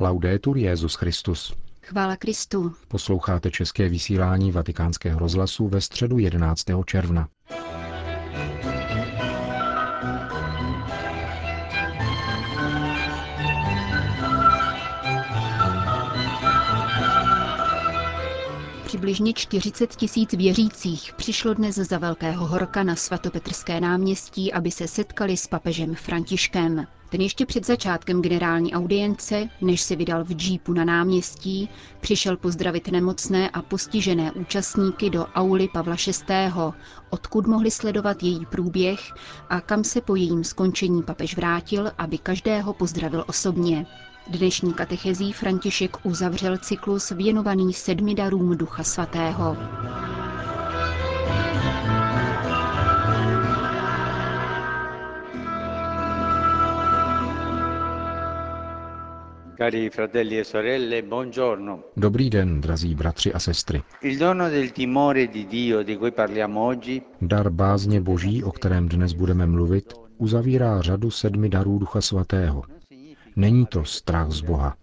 Laudetur Jezus Christus. Chvála Kristu. Posloucháte české vysílání Vatikánského rozhlasu ve středu 11. června. Přibližně 40 tisíc věřících přišlo dnes za Velkého horka na svatopetrské náměstí, aby se setkali s papežem Františkem. Ten ještě před začátkem generální audience, než se vydal v džípu na náměstí, přišel pozdravit nemocné a postižené účastníky do auly Pavla VI., odkud mohli sledovat její průběh a kam se po jejím skončení papež vrátil, aby každého pozdravil osobně. Dnešní katechezí František uzavřel cyklus věnovaný sedmi darům Ducha Svatého. Cari fratelli e sorelle, buongiorno. Dobrý den, drazí bratři a sestry. Il dono del timore di Dio, di cui parliamo oggi, Dar bázně Boží, o kterém dnes budeme mluvit, uzavírá řadu sedmi darů Ducha Svatého. Není to strach z Boha.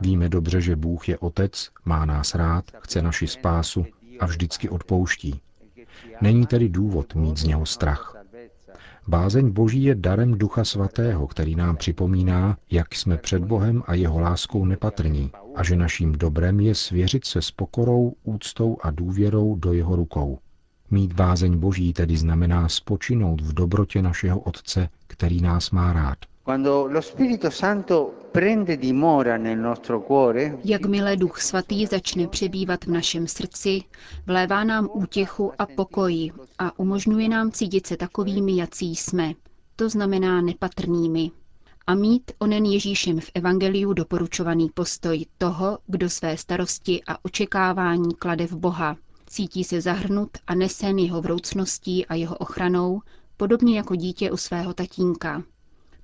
Víme dobře, že Bůh je Otec, má nás rád, chce naši spásu a vždycky odpouští. Není tedy důvod mít z něho strach. Bázeň Boží je darem Ducha Svatého, který nám připomíná, jak jsme před Bohem a jeho láskou nepatrní a že naším dobrem je svěřit se s pokorou, úctou a důvěrou do jeho rukou. Mít bázeň Boží tedy znamená spočinout v dobrotě našeho Otce, který nás má rád. Jakmile Duch Svatý začne přebývat v našem srdci, vlévá nám útěchu a pokoji a umožňuje nám cítit se takovými, jací jsme. To znamená nepatrnými. A mít onen Ježíšem v Evangeliu doporučovaný postoj toho, kdo své starosti a očekávání klade v Boha. Cítí se zahrnut a nesen jeho vroucností a jeho ochranou, podobně jako dítě u svého tatínka.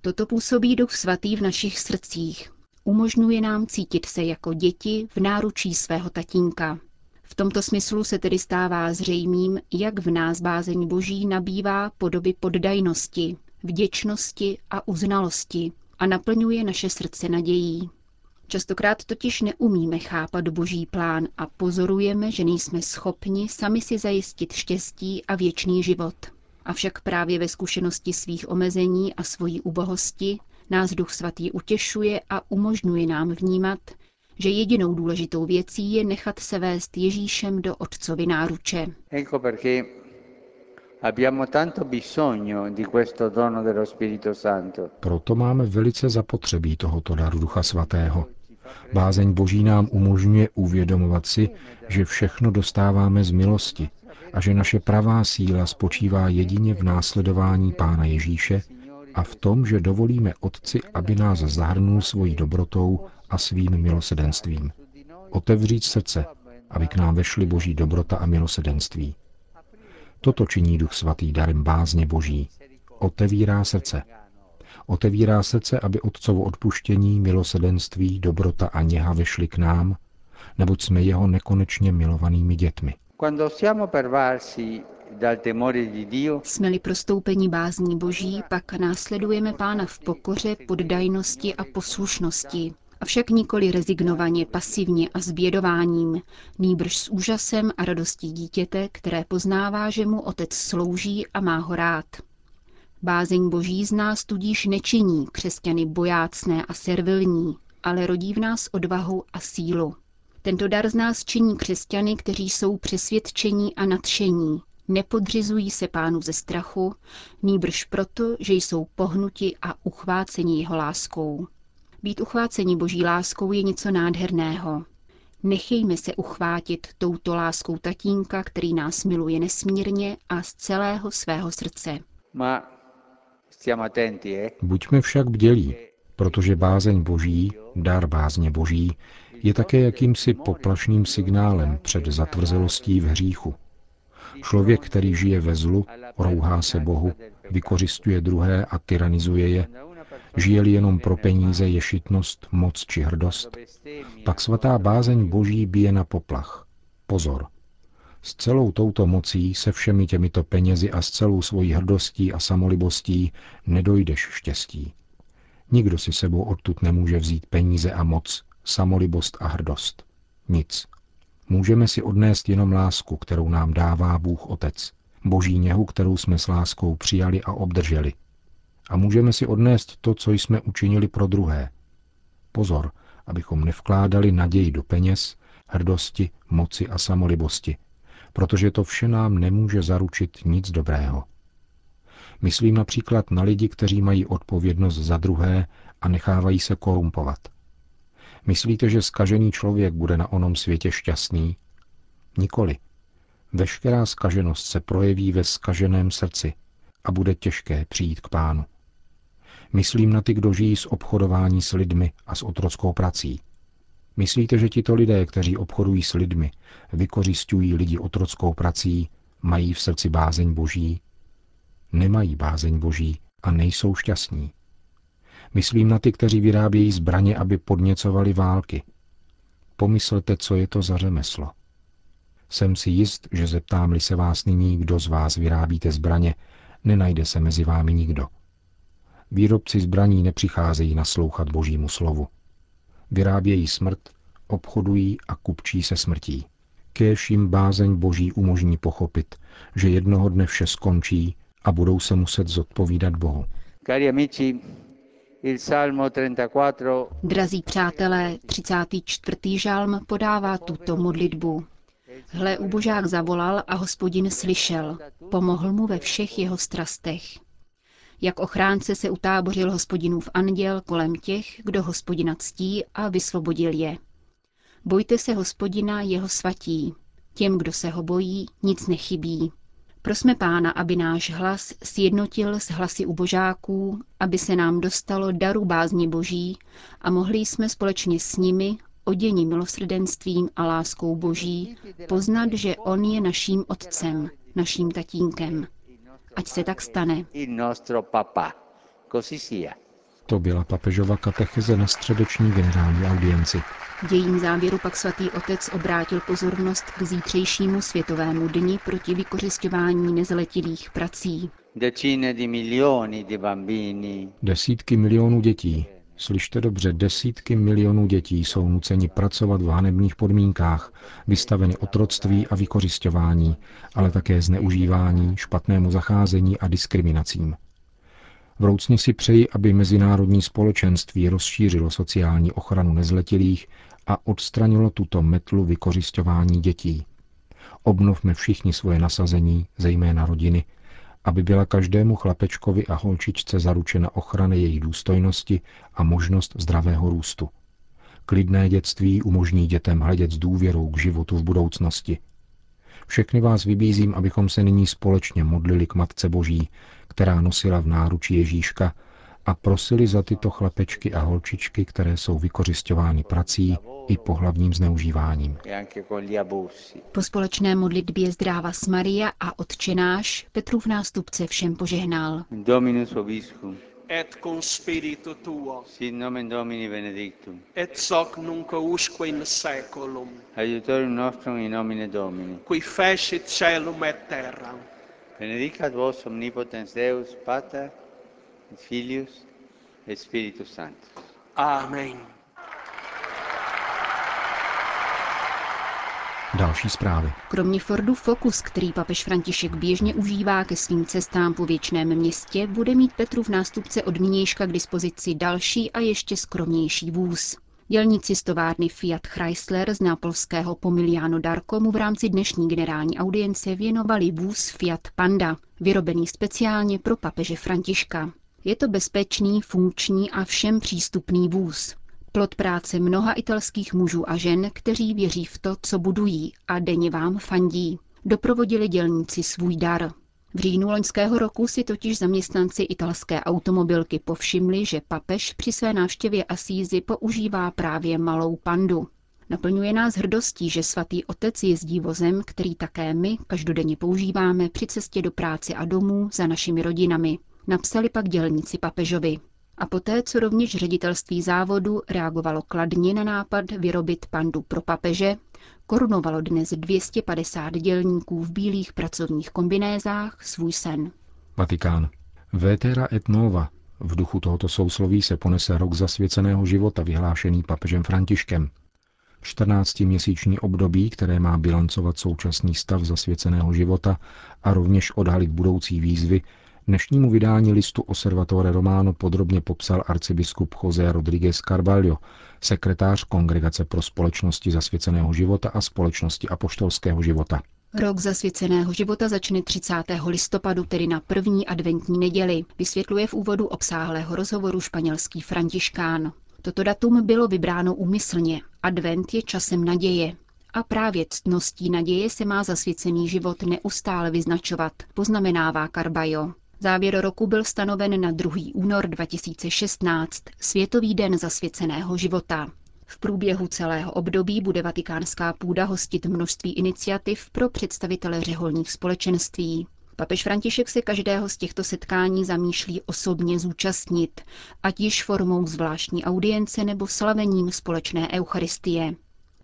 Toto působí Duch Svatý v našich srdcích. Umožňuje nám cítit se jako děti v náručí svého tatínka. V tomto smyslu se tedy stává zřejmým, jak v nás bázeň boží nabývá podoby poddajnosti, vděčnosti a uznalosti a naplňuje naše srdce nadějí. Častokrát totiž neumíme chápat boží plán a pozorujeme, že nejsme schopni sami si zajistit štěstí a věčný život. Avšak právě ve zkušenosti svých omezení a svojí ubohosti nás Duch Svatý utěšuje a umožňuje nám vnímat, že jedinou důležitou věcí je nechat se vést Ježíšem do Otcovy náruče. Proto máme velice zapotřebí tohoto daru Ducha Svatého. Bázeň Boží nám umožňuje uvědomovat si, že všechno dostáváme z milosti a že naše pravá síla spočívá jedině v následování Pána Ježíše a v tom, že dovolíme Otci, aby nás zahrnul svojí dobrotou a svým milosedenstvím. Otevřít srdce, aby k nám vešly boží dobrota a milosedenství. Toto činí Duch Svatý darem bázně boží. Otevírá srdce. Otevírá srdce, aby Otcovo odpuštění, milosedenství, dobrota a něha vešly k nám, neboť jsme jeho nekonečně milovanými dětmi. Jsme-li prostoupení bázní Boží, pak následujeme Pána v pokoře, poddajnosti a poslušnosti. Avšak nikoli rezignovaně, pasivně a zbědováním, nýbrž s úžasem a radostí dítěte, které poznává, že mu otec slouží a má ho rád. Bázeň boží z nás tudíž nečiní křesťany bojácné a servilní, ale rodí v nás odvahu a sílu. Tento dar z nás činí křesťany, kteří jsou přesvědčení a nadšení, nepodřizují se pánu ze strachu, nýbrž proto, že jsou pohnuti a uchváceni jeho láskou. Být uchváceni boží láskou je něco nádherného. Nechejme se uchvátit touto láskou tatínka, který nás miluje nesmírně a z celého svého srdce. Eh? Buďme však bdělí, protože bázeň boží, dar bázně boží, je také jakýmsi poplašným signálem před zatvrzelostí v hříchu. Člověk, který žije ve zlu, rouhá se Bohu, vykořistuje druhé a tyranizuje je, žije-li jenom pro peníze, ješitnost, moc či hrdost, pak svatá bázeň boží bije na poplach. Pozor! S celou touto mocí, se všemi těmito penězi a s celou svojí hrdostí a samolibostí nedojdeš štěstí. Nikdo si sebou odtud nemůže vzít peníze a moc, samolibost a hrdost. Nic. Můžeme si odnést jenom lásku, kterou nám dává Bůh Otec. Boží něhu, kterou jsme s láskou přijali a obdrželi. A můžeme si odnést to, co jsme učinili pro druhé. Pozor, abychom nevkládali naději do peněz, hrdosti, moci a samolibosti, protože to vše nám nemůže zaručit nic dobrého. Myslím například na lidi, kteří mají odpovědnost za druhé a nechávají se korumpovat. Myslíte, že skažený člověk bude na onom světě šťastný? Nikoli. Veškerá skaženost se projeví ve skaženém srdci a bude těžké přijít k pánu. Myslím na ty, kdo žijí z obchodování s lidmi a s otrockou prací. Myslíte, že tito lidé, kteří obchodují s lidmi, vykořišťují lidi otrockou prací, mají v srdci bázeň boží? Nemají bázeň boží a nejsou šťastní. Myslím na ty, kteří vyrábějí zbraně, aby podněcovali války. Pomyslete, co je to za řemeslo. Jsem si jist, že zeptám-li se vás nyní, kdo z vás vyrábíte zbraně, nenajde se mezi vámi nikdo. Výrobci zbraní nepřicházejí naslouchat božímu slovu. Vyrábějí smrt, obchodují a kupčí se smrtí. Kéž jim bázeň boží umožní pochopit, že jednoho dne vše skončí a budou se muset zodpovídat Bohu. Cari amici, Drazí přátelé, 34. žalm podává tuto modlitbu. Hle, ubožák zavolal a hospodin slyšel. Pomohl mu ve všech jeho strastech. Jak ochránce se utábořil hospodinův anděl kolem těch, kdo hospodina ctí a vysvobodil je. Bojte se hospodina jeho svatí. Těm, kdo se ho bojí, nic nechybí. Prosme pána, aby náš hlas sjednotil s hlasy ubožáků, aby se nám dostalo daru bázně boží a mohli jsme společně s nimi, odění milosrdenstvím a láskou boží, poznat, že on je naším otcem, naším tatínkem. Ať se tak stane. To byla papežova katecheze na středeční generální audienci. V jejím závěru pak svatý otec obrátil pozornost k zítřejšímu světovému dni proti vykořišťování nezletilých prací. Desítky milionů dětí, slyšte dobře, desítky milionů dětí jsou nuceni pracovat v hanebných podmínkách, vystaveny otroctví a vykořišťování, ale také zneužívání, špatnému zacházení a diskriminacím. Vroucně si přeji, aby mezinárodní společenství rozšířilo sociální ochranu nezletilých a odstranilo tuto metlu vykořišťování dětí. Obnovme všichni svoje nasazení, zejména rodiny, aby byla každému chlapečkovi a holčičce zaručena ochrana jejich důstojnosti a možnost zdravého růstu. Klidné dětství umožní dětem hledět s důvěrou k životu v budoucnosti. Všechny vás vybízím, abychom se nyní společně modlili k Matce Boží, která nosila v náruči Ježíška a prosili za tyto chlapečky a holčičky, které jsou vykořišťovány prací i pohlavním zneužíváním. Po společné modlitbě Zdráva s Maria a Otčenáš Petrův nástupce všem požehnal. Dominus obiscum. Et cum spiritu tuo. Sit nomen Domini benedictum. Et soc nunc usque in seculum. Aiutorium nostrum in nomine Domini. Qui fecit celum et terra. Benedicat vos omnipotens Deus, Pater, Filius et Spiritus Sanctus. Amen. Další zprávy. Kromě Fordu Focus, který papež František běžně užívá ke svým cestám po věčném městě, bude mít Petrův nástupce od nynějška k dispozici další a ještě skromnější vůz. Dělníci z továrny Fiat Chrysler z nápolského Pomiliano Darko mu v rámci dnešní generální audience věnovali vůz Fiat Panda, vyrobený speciálně pro papeže Františka. Je to bezpečný, funkční a všem přístupný vůz. Plod práce mnoha italských mužů a žen, kteří věří v to, co budují a denně vám fandí. Doprovodili dělníci svůj dar. V říjnu loňského roku si totiž zaměstnanci italské automobilky povšimli, že papež při své návštěvě Asízy používá právě malou pandu. Naplňuje nás hrdostí, že svatý otec jezdí vozem, který také my každodenně používáme při cestě do práce a domů za našimi rodinami. Napsali pak dělníci papežovi. A poté, co rovněž ředitelství závodu reagovalo kladně na nápad vyrobit pandu pro papeže, korunovalo dnes 250 dělníků v bílých pracovních kombinézách svůj sen. Vatikán. Vetera et nova, V duchu tohoto sousloví se ponese rok zasvěceného života vyhlášený papežem Františkem. 14-měsíční období, které má bilancovat současný stav zasvěceného života a rovněž odhalit budoucí výzvy, dnešnímu vydání listu Observatore Romano podrobně popsal arcibiskup José Rodríguez Carvalho, sekretář Kongregace pro společnosti zasvěceného života a společnosti apoštolského života. Rok zasvěceného života začne 30. listopadu, tedy na první adventní neděli, vysvětluje v úvodu obsáhlého rozhovoru španělský františkán. Toto datum bylo vybráno úmyslně. Advent je časem naděje. A právě ctností naděje se má zasvěcený život neustále vyznačovat, poznamenává Carbajo. Závěr roku byl stanoven na 2. únor 2016, Světový den zasvěceného života. V průběhu celého období bude vatikánská půda hostit množství iniciativ pro představitele řeholních společenství. Papež František se každého z těchto setkání zamýšlí osobně zúčastnit, ať již formou zvláštní audience nebo slavením společné eucharistie.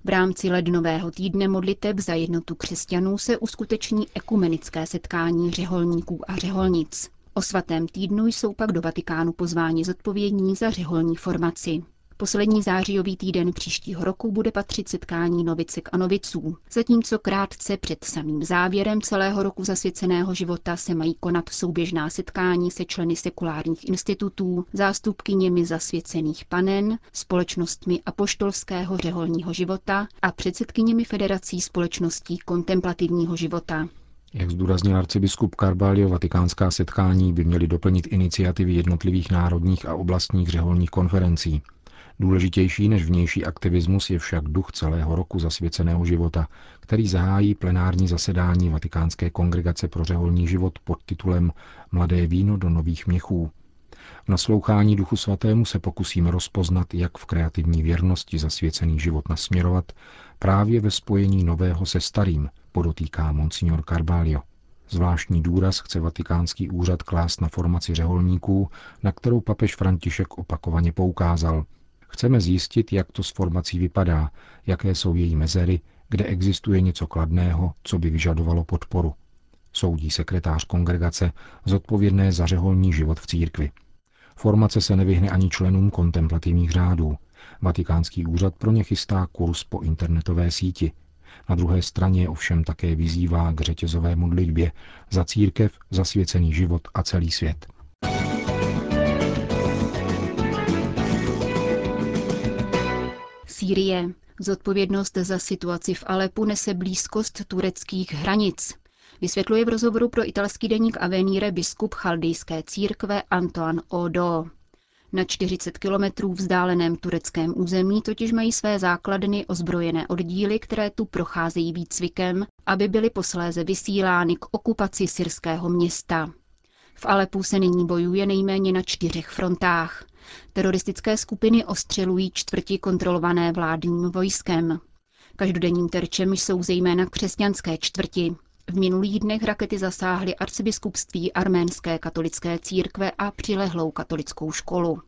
V rámci lednového týdne modliteb za jednotu křesťanů se uskuteční ekumenické setkání řeholníků a řeholnic. O svatém týdnu jsou pak do Vatikánu pozváni zodpovědní za řeholní formaci. Poslední zářijový týden příštího roku bude patřit setkání novicek a noviců, zatímco krátce před samým závěrem celého roku zasvěceného života se mají konat souběžná setkání se členy sekulárních institutů, zástupkyněmi zasvěcených panen, společnostmi apoštolského řeholního života a předsedkyněmi federací společností kontemplativního života. Jak zdůraznil arcibiskup Carbalio, vatikánská setkání by měly doplnit iniciativy jednotlivých národních a oblastních řeholních konferencí. Důležitější než vnější aktivismus je však duch celého roku zasvěceného života, který zahájí plenární zasedání Vatikánské kongregace pro řeholní život pod titulem Mladé víno do nových měchů. V naslouchání Duchu Svatému se pokusíme rozpoznat, jak v kreativní věrnosti zasvěcený život nasměrovat právě ve spojení nového se starým, podotýká monsignor Carbalio. Zvláštní důraz chce vatikánský úřad klást na formaci řeholníků, na kterou papež František opakovaně poukázal – Chceme zjistit, jak to s formací vypadá, jaké jsou její mezery, kde existuje něco kladného, co by vyžadovalo podporu. Soudí sekretář kongregace zodpovědné za řeholní život v církvi. Formace se nevyhne ani členům kontemplativních řádů. Vatikánský úřad pro ně chystá kurz po internetové síti. Na druhé straně ovšem také vyzývá k řetězové modlitbě za církev, zasvěcený život a celý svět. Sýrie. Zodpovědnost za situaci v Alepu nese blízkost tureckých hranic. Vysvětluje v rozhovoru pro italský deník Avenire biskup chaldejské církve Antoine Odo. Na 40 kilometrů vzdáleném tureckém území totiž mají své základny ozbrojené oddíly, které tu procházejí výcvikem, aby byly posléze vysílány k okupaci syrského města. V Alepu se nyní bojuje nejméně na čtyřech frontách. Teroristické skupiny ostřelují čtvrti kontrolované vládním vojskem. Každodenním terčem jsou zejména křesťanské čtvrti. V minulých dnech rakety zasáhly arcibiskupství arménské katolické církve a přilehlou katolickou školu.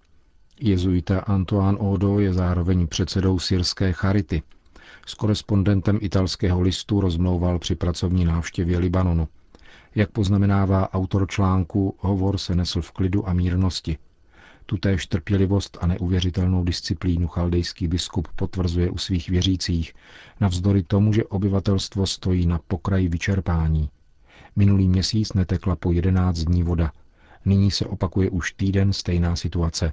Jezuita Antoine Odo je zároveň předsedou syrské charity. S korespondentem italského listu rozmlouval při pracovní návštěvě Libanonu. Jak poznamenává autor článku, hovor se nesl v klidu a mírnosti. Tutéž trpělivost a neuvěřitelnou disciplínu chaldejský biskup potvrzuje u svých věřících, navzdory tomu, že obyvatelstvo stojí na pokraji vyčerpání. Minulý měsíc netekla po 11 dní voda. Nyní se opakuje už týden stejná situace.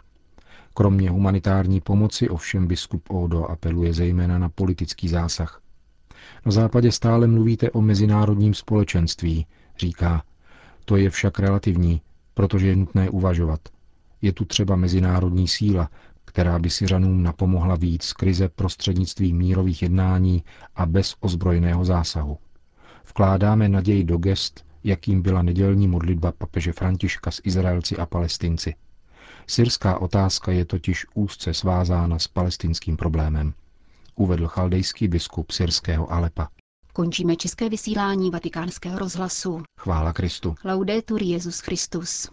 Kromě humanitární pomoci ovšem biskup Odo apeluje zejména na politický zásah. Na západě stále mluvíte o mezinárodním společenství, říká. To je však relativní, protože je nutné uvažovat – je tu třeba mezinárodní síla, která by Syřanům napomohla víc z krize prostřednictvím mírových jednání a bez ozbrojeného zásahu. Vkládáme naději do gest, jakým byla nedělní modlitba papeže Františka s Izraelci a Palestinci. Syrská otázka je totiž úzce svázána s palestinským problémem, uvedl chaldejský biskup syrského Alepa. Končíme české vysílání vatikánského rozhlasu. Chvála Kristu. Laudetur Jezus Christus.